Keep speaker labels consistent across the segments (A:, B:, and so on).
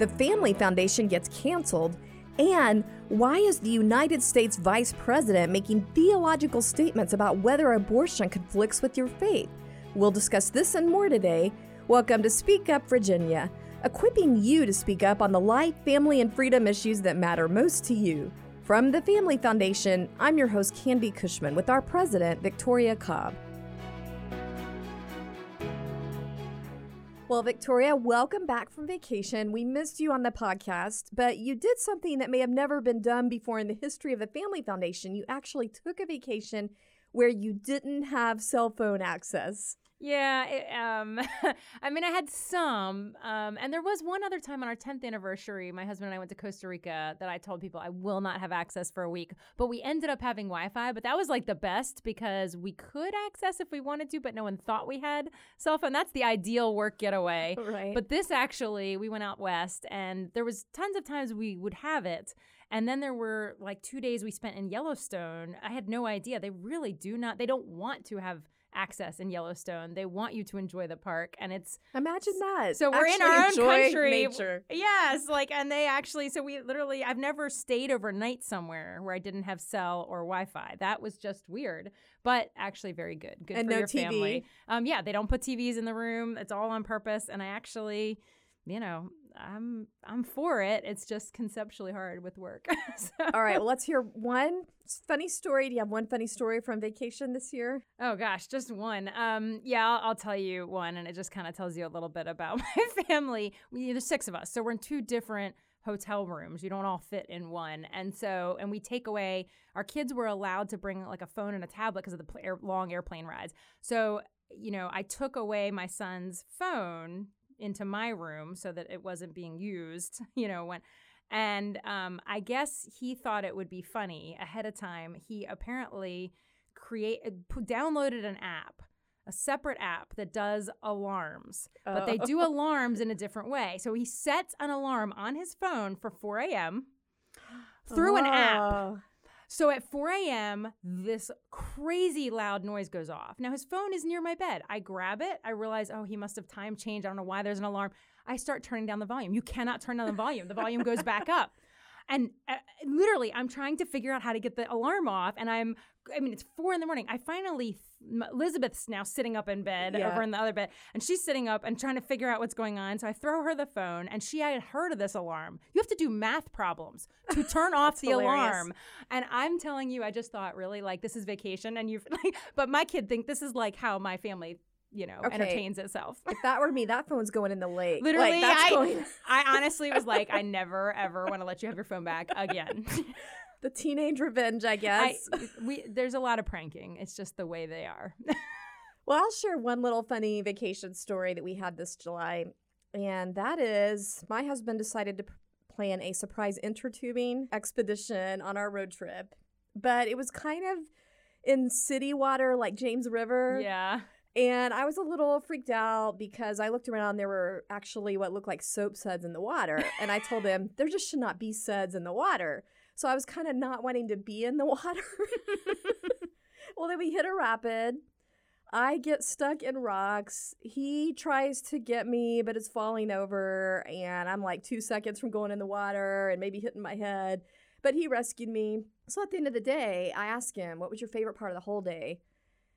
A: the Family Foundation gets canceled, and why is the United States Vice President making theological statements about whether abortion conflicts with your faith? We'll discuss this and more today. Welcome to Speak Up Virginia, equipping you to speak up on the life, family, and freedom issues that matter most to you. From the Family Foundation, I'm your host, Candi Cushman, with our president, Victoria Cobb. Well, Victoria, welcome back from vacation. We missed you on the podcast, but you did something that may have never been done before in the history of the Family Foundation. You actually took a vacation where you didn't have cell phone access.
B: Yeah, it, um, I mean, I had some, um, and there was one other time on our 10th anniversary. My husband and I went to Costa Rica that I told people I will not have access for a week, but we ended up having Wi-Fi. But that was like the best because we could access if we wanted to, but no one thought we had cell phone. That's the ideal work getaway.
A: Right.
B: But this actually, we went out west, and there was tons of times we would have it. And then there were like two days we spent in Yellowstone. I had no idea. They really do not, they don't want to have access in Yellowstone. They want you to enjoy the park, and it's
A: imagine that.
B: So we're
A: Actually
B: in our own country.
A: Nature.
B: Yes, like, and they actually. So we literally, I've never stayed overnight somewhere where I didn't have cell or Wi-Fi. That was just weird, but actually very good. Good
A: And
B: for
A: no
B: your
A: TV.
B: family. Um, yeah, they don't put TVs in the room. It's all on purpose, and I actually. You know, I'm I'm for it. It's just conceptually hard with work. So-
A: All right, well, let's hear one funny story. Do you have one funny story from vacation this year?
B: Oh gosh, just one. Um, yeah, I'll, I'll tell you one, and it just kind of tells you a little bit about my family. We, there's six of us, so we're in two different hotel rooms. You don't all fit in one, and so and we take away. Our kids were allowed to bring like a phone and a tablet because of the pl- air, long airplane rides. So you know, I took away my son's phone into my room so that it wasn't being used. You know when. And um, I guess he thought it would be funny ahead of time. He apparently create p- downloaded an app a separate app that does alarms but they do
A: Oh.
B: alarms in a different way so he sets an alarm on his phone for 4 a.m through an app
A: Oh.
B: So at 4 a.m this crazy loud noise goes off. Now his phone is near my bed. I grab it. I realize oh he must have time changed. I don't know why there's an alarm. I start turning down the volume. You cannot turn down the volume. The volume goes back up. And uh, literally i'm trying to figure out how to get the alarm off. And i'm i mean it's four in the morning. I finally elizabeth's now sitting up in bed
A: Yeah.
B: over in the other bed and she's sitting up and trying to figure out what's going on so i throw her the phone and she had heard of this alarm you have to do math problems to turn off the
A: hilarious.
B: alarm and i'm telling you i just thought really like this is vacation and you've like but my kid think this is like how my family you know
A: Okay.
B: entertains itself
A: If that were me, that phone's going in the lake.
B: Literally,
A: like, that's
B: I-
A: going.
B: I honestly was like, I never ever want to let you have your phone back again.
A: the teenage revenge, I
B: I,
A: guess.
B: we there's a lot of pranking. It's just the way they are.
A: Well, I'll share one little funny vacation story that we had this July. And that is my husband decided to plan a surprise intertubing expedition on our road trip. But it was kind of in city water, like James River.
B: yeah.
A: And I was a little freaked out because I looked around, there were actually what looked like soap suds in the water. And I told him, there just should not be suds in the water. So I was kind of not wanting to be in the water. well, then we hit a rapid. I get stuck in rocks. He tries to get me, but it's falling over. And I'm like two seconds from going in the water and maybe hitting my head. But he rescued me. So at the end of the day, I asked him, What was your favorite part of the whole day?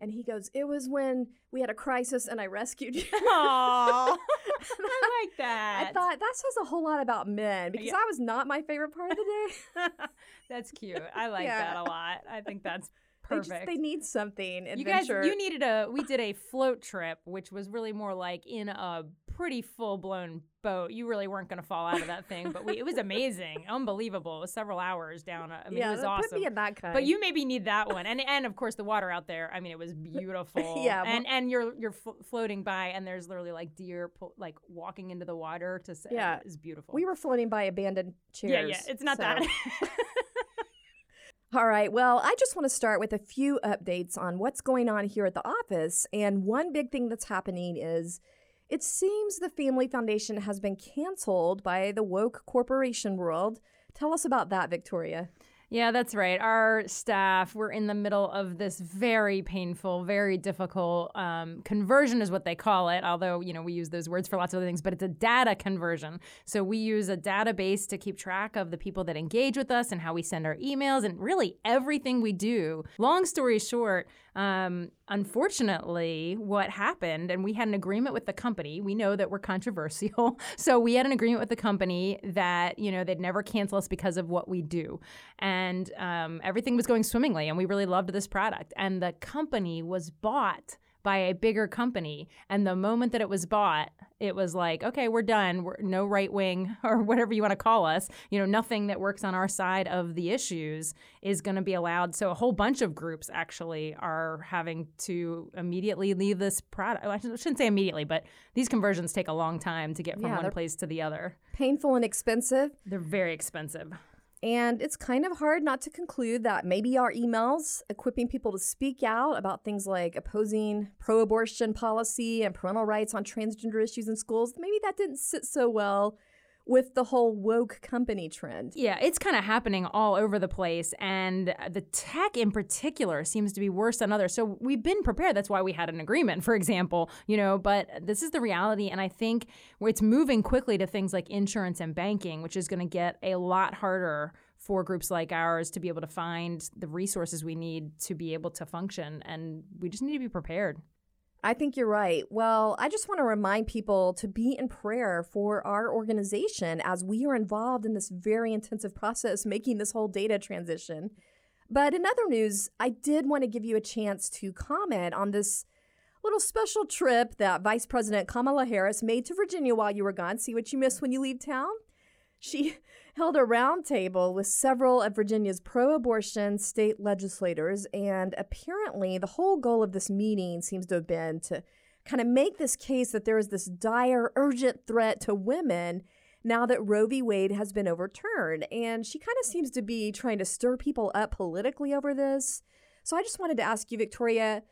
A: And he goes, It was when we had a crisis and I rescued you.
B: Aww. I like that.
A: I thought that says a whole lot about men because
B: Yeah.
A: that was not my favorite part of the day.
B: that's cute. I like
A: Yeah.
B: that a lot. I think that's
A: they just they need something. Adventure.
B: you guys, you needed a. We did a float trip, which was really more like in a pretty full blown boat. You really weren't going to fall out of that thing, but we, it was amazing, unbelievable. It was several hours down. a- I mean,
A: yeah,
B: it was awesome.
A: put me in that kind.
B: But you maybe need that one, and and of course the water out there. I mean, it was beautiful.
A: Yeah,
B: and and you're you're flo- floating by, and there's literally like deer pull, like walking into the water to. s-
A: Yeah.
B: it's beautiful.
A: we were floating by abandoned chairs.
B: yeah, yeah. It's not
A: so-
B: that.
A: All right. Well, I just want to start with a few updates on what's going on here at the office. And one big thing that's happening is it seems the Family Foundation has been canceled by the woke corporation world. Tell us about that, Victoria.
B: Yeah, that's right. Our staff, we're in the middle of this very painful, very difficult um, conversion, is what they call it. Although, you know, we use those words for lots of other things, but it's a data conversion. So we use a database to keep track of the people that engage with us and how we send our emails and really everything we do. Long story short, um, unfortunately, what happened, and we had an agreement with the company. We know that we're controversial, so we had an agreement with the company that you know they'd never cancel us because of what we do, and um, everything was going swimmingly, and we really loved this product. And the company was bought by a bigger company. And the moment that it was bought, it was like, okay, we're done. We're no right wing or whatever you want to call us. You know, nothing that works on our side of the issues is going to be allowed. So a whole bunch of groups actually are having to immediately leave this product. I shouldn't say immediately, but these conversions take a long time to get from yeah, one place to the other.
A: Painful and expensive.
B: They're very expensive.
A: And it's kind of hard not to conclude that maybe our emails equipping people to speak out about things like opposing pro abortion policy and parental rights on transgender issues in schools, maybe that didn't sit so well with the whole woke company trend.
B: Yeah, it's kind of happening all over the place. And uh, the tech in particular seems to be worse than others. So we've been prepared. That's why we had an agreement, for example, you know, but this is the reality. And I think it's moving quickly to things like insurance and banking, which is going to get a lot harder for groups like ours to be able to find the resources we need to be able to function. And we just need to be prepared.
A: I think you're right. Well, I just want to remind people to be in prayer for our organization as we are involved in this very intensive process making this whole data transition. But in other news, I did want to give you a chance to comment on this little special trip that Vice President Kamala Harris made to Virginia while you were gone. See what you missed when you leave town? She held a roundtable with several of Virginia's pro abortion state legislators, and apparently the whole goal of this meeting seems to have been to kind of make this case that there is this dire, urgent threat to women now that Roe v. Wade has been overturned. And she kind of seems to be trying to stir people up politically over this. So I just wanted to ask you, Victoria,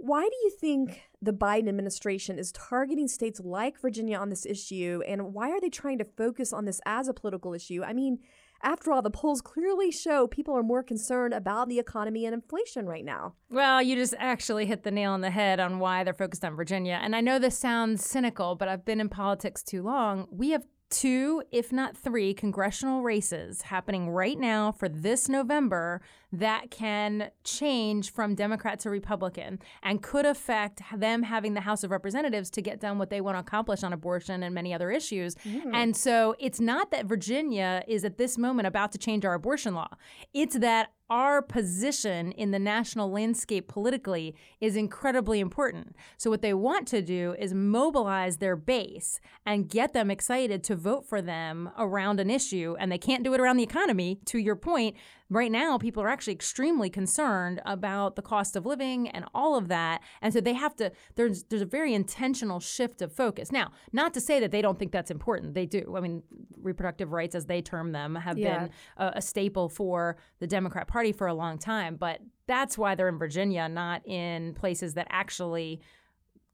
A: why do you think the Biden administration is targeting states like Virginia on this issue? And why are they trying to focus on this as a political issue? I mean, after all, the polls clearly show people are more concerned about the economy and inflation right now.
B: Well, you just actually hit the nail on the head on why they're focused on Virginia. And I know this sounds cynical, but I've been in politics too long. We have two, if not three, congressional races happening right now for this November that can change from Democrat to Republican and could affect them having the House of Representatives to get done what they want to accomplish on abortion and many other issues. Mm. And so it's not that Virginia is at this moment about to change our abortion law, it's that our position in the national landscape politically is incredibly important. So, what they want to do is mobilize their base and get them excited to vote for them around an issue. And they can't do it around the economy, to your point right now people are actually extremely concerned about the cost of living and all of that and so they have to there's there's a very intentional shift of focus. Now not to say that they don't think that's important. They do. I mean reproductive rights as they term them have yeah. been a, a staple for the democrat party for a long time but that's why they're in virginia not in places that actually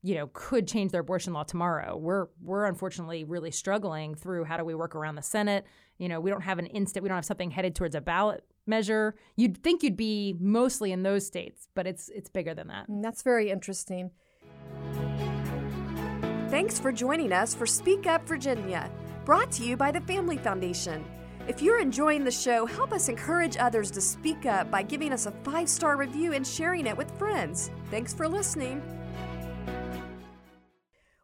B: you know could change their abortion law tomorrow. We're we're unfortunately really struggling through how do we work around the senate. You know we don't have an instant we don't have something headed towards a ballot measure. You'd think you'd be mostly in those states, but it's it's bigger than that.
A: Mm, that's very interesting. Thanks for joining us for Speak Up Virginia, brought to you by the Family Foundation. If you're enjoying the show, help us encourage others to speak up by giving us a five star review and sharing it with friends. Thanks for listening.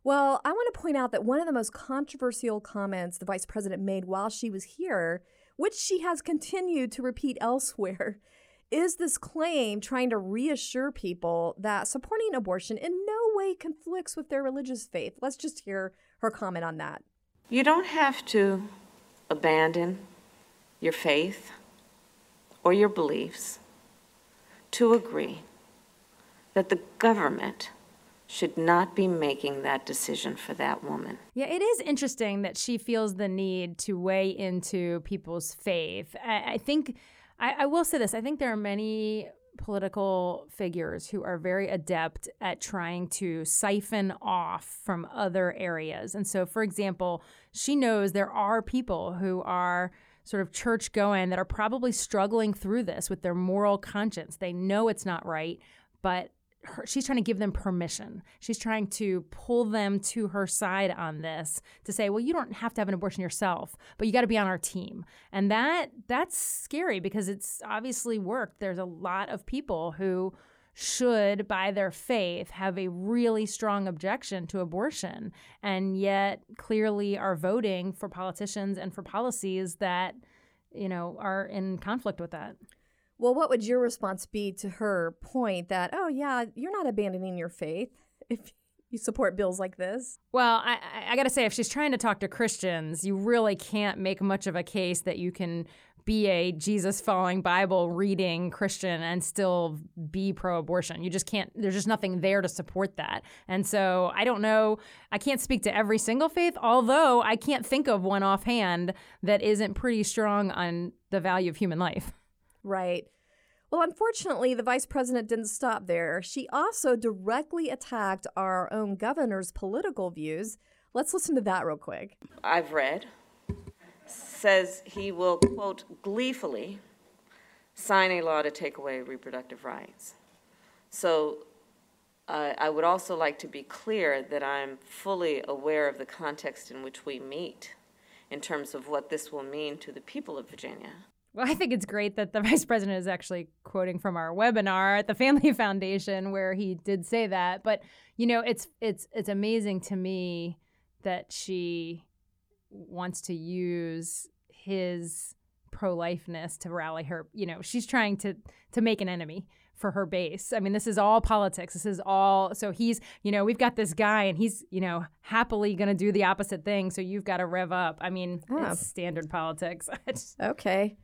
A: Well, I want to point out that one of the most controversial comments the vice president made while she was here which she has continued to repeat elsewhere, is this claim trying to reassure people that supporting abortion in no way conflicts with their religious faith. Let's just hear her comment on that.
C: You don't have to abandon your faith or your beliefs to agree that the government should not be making that decision for that woman.
B: Yeah, it is interesting that she feels the need to weigh into people's faith. I, I think, I, I will say this I think there are many political figures who are very adept at trying to siphon off from other areas. And so, for example, she knows there are people who are sort of church going that are probably struggling through this with their moral conscience. They know it's not right, but her, she's trying to give them permission. She's trying to pull them to her side on this to say, well, you don't have to have an abortion yourself, but you got to be on our team. And that that's scary because it's obviously worked. There's a lot of people who should, by their faith, have a really strong objection to abortion, and yet clearly are voting for politicians and for policies that, you know, are in conflict with that.
A: Well, what would your response be to her point that, oh, yeah, you're not abandoning your faith if you support bills like this?
B: Well, I, I, got to say, if she's trying to talk to Christians, you really can't make much of a case that you can be a Jesus following Bible reading Christian and still be pro abortion. You just can't, there's just nothing there to support that. And so I don't know, I can't speak to every single faith, although I can't think of one offhand that isn't pretty strong on the value of human life.
A: Right. Well, unfortunately, the vice president didn't stop there. She also directly attacked our own governor's political views. Let's listen to that real quick.
C: I've read says he will, quote, gleefully sign a law to take away reproductive rights. So uh, I would also like to be clear that I'm fully aware of the context in which we meet in terms of what this will mean to the people of Virginia.
B: Well, I think it's great that the vice president is actually quoting from our webinar at the Family Foundation where he did say that. But you know, it's it's it's amazing to me that she wants to use his pro-lifeness to rally her you know she's trying to to make an enemy for her base. I mean this is all politics. This is all so he's you know we've got this guy and he's you know happily going to do the opposite thing. So you've got to rev up. I mean oh. it's standard politics.
A: Okay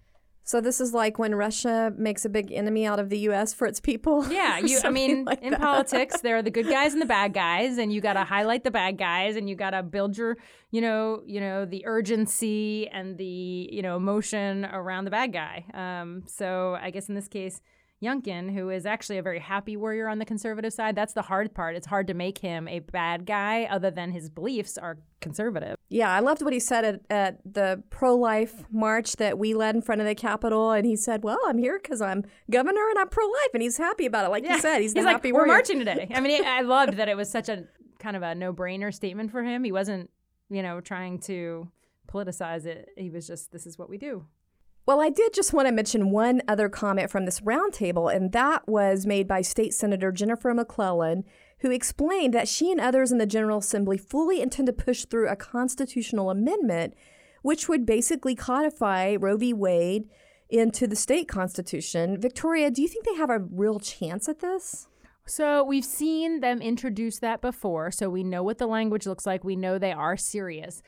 A: so this is like when Russia makes a big enemy out of the U.S. for its people.
B: Yeah, you. I mean, like in that. politics, there are the good guys and the bad guys, and you got to highlight the bad guys, and you got to build your, you know, you know, the urgency and the you know emotion around the bad guy. Um, so I guess in this case, Youngkin, who is actually a very happy warrior on the conservative side. That's the hard part. It's hard to make him a bad guy other than his beliefs are conservative.
A: Yeah, I loved what he said at, at the pro life march that we led in front of the Capitol. And he said, Well, I'm here because I'm governor and I'm pro life. And he's happy about it. Like yeah. you said, he's,
B: he's
A: like,
B: happy
A: We're
B: marching today. I mean, I loved that it was such a kind of a no brainer statement for him. He wasn't, you know, trying to politicize it. He was just, This is what we do.
A: Well, I did just want to mention one other comment from this roundtable, and that was made by State Senator Jennifer McClellan, who explained that she and others in the General Assembly fully intend to push through a constitutional amendment which would basically codify Roe v. Wade into the state constitution. Victoria, do you think they have a real chance at this?
B: So we've seen them introduce that before, so we know what the language looks like. We know they are serious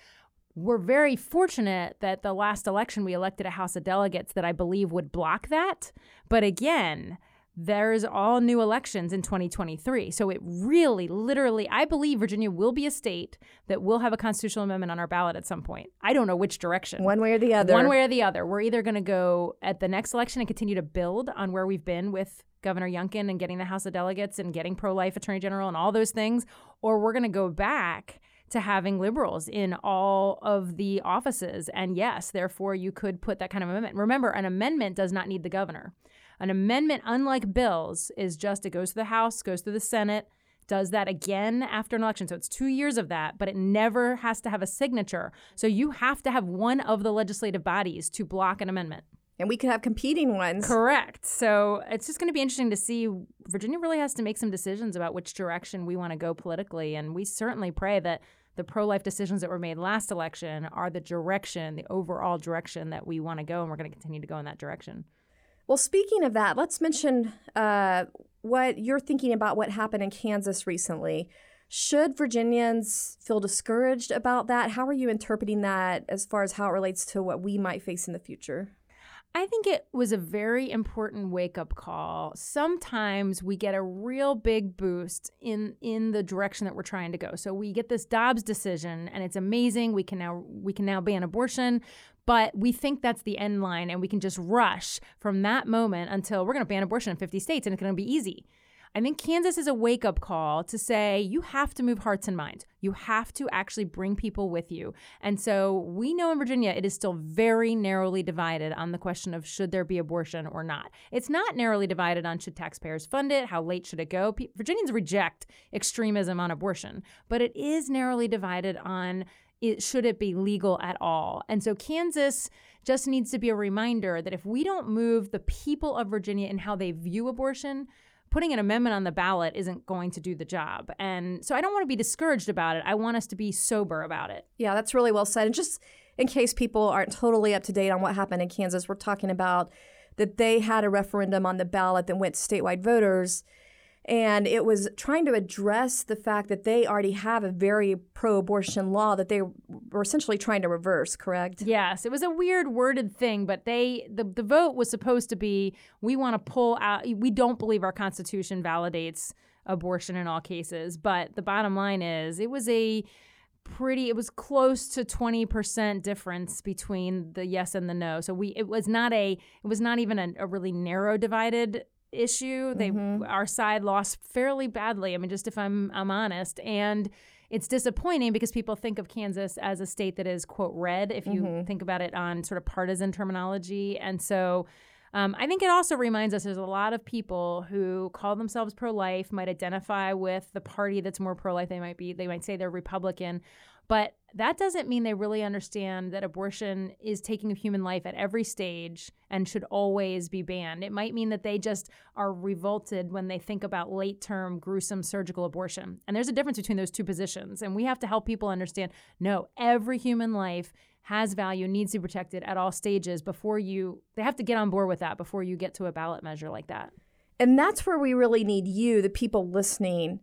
B: we're very fortunate that the last election we elected a House of Delegates that I believe would block that. But again, there's all new elections in 2023. So it really, literally, I believe Virginia will be a state that will have a constitutional amendment on our ballot at some point. I don't know which direction.
A: One way or the other.
B: One way or the other. We're either going to go at the next election and continue to build on where we've been with Governor Youngkin and getting the House of Delegates and getting pro life attorney general and all those things, or we're going to go back to having liberals in all of the offices. And yes, therefore, you could put that kind of amendment. Remember, an amendment does not need the governor. An amendment, unlike bills, is just it goes to the House, goes to the Senate, does that again after an election. So it's two years of that, but it never has to have a signature. So you have to have one of the legislative bodies to block an amendment.
A: And we could have competing ones.
B: Correct. So it's just going to be interesting to see. Virginia really has to make some decisions about which direction we want to go politically. And we certainly pray that the pro life decisions that were made last election are the direction, the overall direction that we want to go, and we're going to continue to go in that direction.
A: Well, speaking of that, let's mention uh, what you're thinking about what happened in Kansas recently. Should Virginians feel discouraged about that? How are you interpreting that as far as how it relates to what we might face in the future?
B: I think it was a very important wake up call. Sometimes we get a real big boost in in the direction that we're trying to go. So we get this Dobbs decision and it's amazing. We can now we can now ban abortion, but we think that's the end line and we can just rush from that moment until we're going to ban abortion in 50 states and it's going to be easy. I think Kansas is a wake up call to say you have to move hearts and minds. You have to actually bring people with you. And so we know in Virginia it is still very narrowly divided on the question of should there be abortion or not. It's not narrowly divided on should taxpayers fund it, how late should it go. Virginians reject extremism on abortion, but it is narrowly divided on it, should it be legal at all. And so Kansas just needs to be a reminder that if we don't move the people of Virginia in how they view abortion, putting an amendment on the ballot isn't going to do the job. And so I don't want to be discouraged about it. I want us to be sober about it.
A: Yeah, that's really well said. And just in case people aren't totally up to date on what happened in Kansas, we're talking about that they had a referendum on the ballot that went statewide voters and it was trying to address the fact that they already have a very pro-abortion law that they were essentially trying to reverse correct?
B: Yes it was a weird worded thing but they the, the vote was supposed to be we want to pull out we don't believe our constitution validates abortion in all cases but the bottom line is it was a pretty it was close to 20% difference between the yes and the no. So we it was not a it was not even a, a really narrow divided issue. They mm-hmm. our side lost fairly badly. I mean, just if I'm I'm honest, and it's disappointing because people think of Kansas as a state that is quote red if you mm-hmm. think about it on sort of partisan terminology, and so. Um, I think it also reminds us there's a lot of people who call themselves pro-life, might identify with the party that's more pro-life. They might be, they might say they're Republican, but that doesn't mean they really understand that abortion is taking a human life at every stage and should always be banned. It might mean that they just are revolted when they think about late term, gruesome surgical abortion. And there's a difference between those two positions. And we have to help people understand no, every human life has value, needs to be protected at all stages before you, they have to get on board with that before you get to a ballot measure like that.
A: And that's where we really need you, the people listening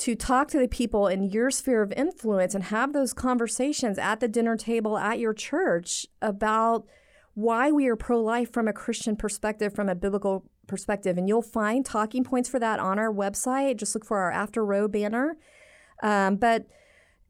A: to talk to the people in your sphere of influence and have those conversations at the dinner table at your church about why we are pro life from a Christian perspective, from a biblical perspective. And you'll find talking points for that on our website. Just look for our After Roe banner. Um, but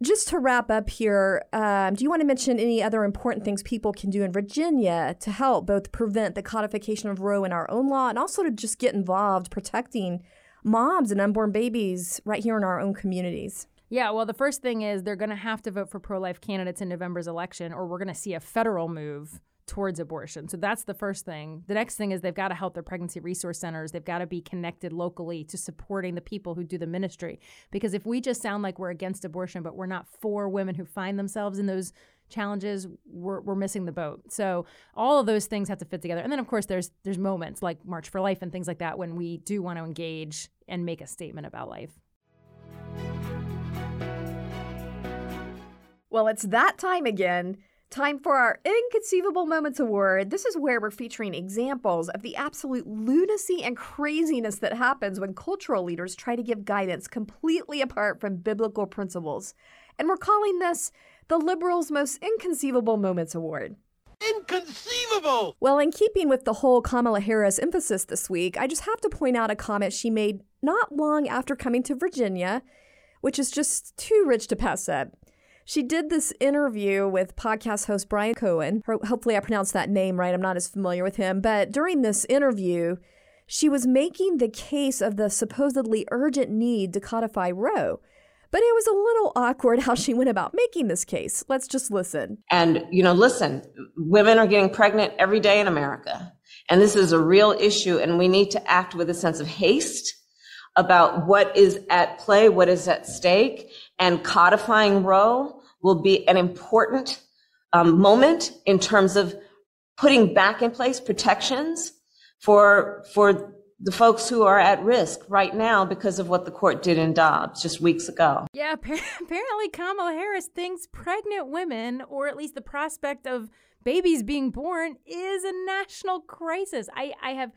A: just to wrap up here, um, do you want to mention any other important things people can do in Virginia to help both prevent the codification of Roe in our own law and also to just get involved protecting moms and unborn babies right here in our own communities.
B: Yeah, well, the first thing is they're going to have to vote for pro life candidates in November's election, or we're going to see a federal move towards abortion. So that's the first thing. The next thing is they've got to help their pregnancy resource centers. They've got to be connected locally to supporting the people who do the ministry. Because if we just sound like we're against abortion, but we're not for women who find themselves in those challenges, we're, we're missing the boat. So all of those things have to fit together. And then of course there's there's moments like March for Life and things like that when we do want to engage and make a statement about life.
A: Well, it's that time again. Time for our Inconceivable Moments Award. This is where we're featuring examples of the absolute lunacy and craziness that happens when cultural leaders try to give guidance completely apart from biblical principles. And we're calling this the Liberals' Most Inconceivable Moments Award.
D: Inconceivable!
A: Well, in keeping with the whole Kamala Harris emphasis this week, I just have to point out a comment she made not long after coming to Virginia, which is just too rich to pass up. She did this interview with podcast host Brian Cohen. Hopefully, I pronounced that name right. I'm not as familiar with him. But during this interview, she was making the case of the supposedly urgent need to codify Roe. But it was a little awkward how she went about making this case. Let's just listen.
C: And, you know, listen, women are getting pregnant every day in America. And this is a real issue, and we need to act with a sense of haste about what is at play, what is at stake. And codifying Roe will be an important um, moment in terms of putting back in place protections for for the folks who are at risk right now because of what the court did in Dobbs just weeks ago.
B: Yeah, apparently Kamala Harris thinks pregnant women, or at least the prospect of babies being born, is a national crisis. I, I have.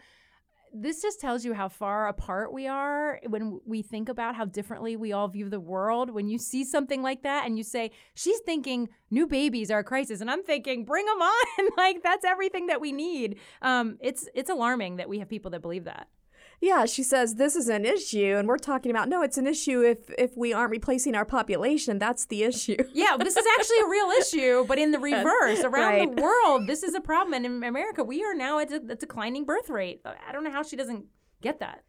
B: This just tells you how far apart we are when we think about how differently we all view the world. When you see something like that and you say, she's thinking new babies are a crisis, and I'm thinking, bring them on. like, that's everything that we need. Um, it's, it's alarming that we have people that believe that.
A: Yeah, she says this is an issue, and we're talking about no, it's an issue if if we aren't replacing our population. That's the issue.
B: yeah, this is actually a real issue, but in the reverse, around right. the world, this is a problem. And in America, we are now at a, a declining birth rate. Uh, I don't know how she doesn't get that.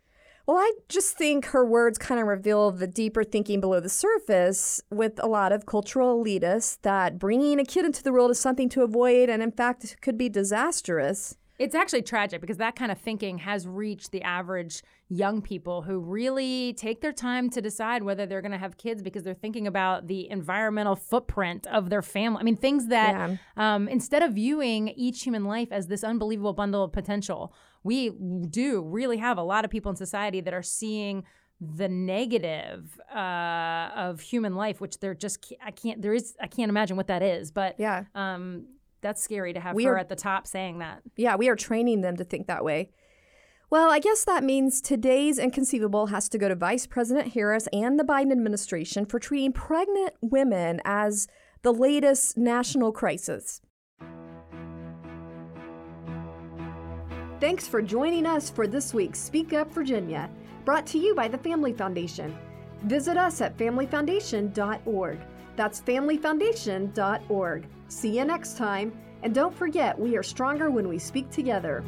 A: Well, I just think her words kind of reveal the deeper thinking below the surface with a lot of cultural elitists that bringing a kid into the world is something to avoid and, in fact, could be disastrous.
B: It's actually tragic because that kind of thinking has reached the average young people who really take their time to decide whether they're going to have kids because they're thinking about the environmental footprint of their family. I mean, things that
A: Yeah.
B: um, instead of viewing each human life as this unbelievable bundle of potential, we do really have a lot of people in society that are seeing the negative uh, of human life, which they're just I can't there is I can't imagine what that is, but
A: Yeah.
B: um, that's scary to have
A: We
B: her
A: are-
B: at the top saying that.
A: Yeah, we are training them to think that way. Well, I guess that means today's inconceivable has to go to Vice President Harris and the Biden administration for treating pregnant women as the latest national crisis. Thanks for joining us for this week's Speak Up Virginia, brought to you by the Family Foundation. Visit us at familyfoundation.org. That's familyfoundation.org. See you next time, and don't forget we are stronger when we speak together.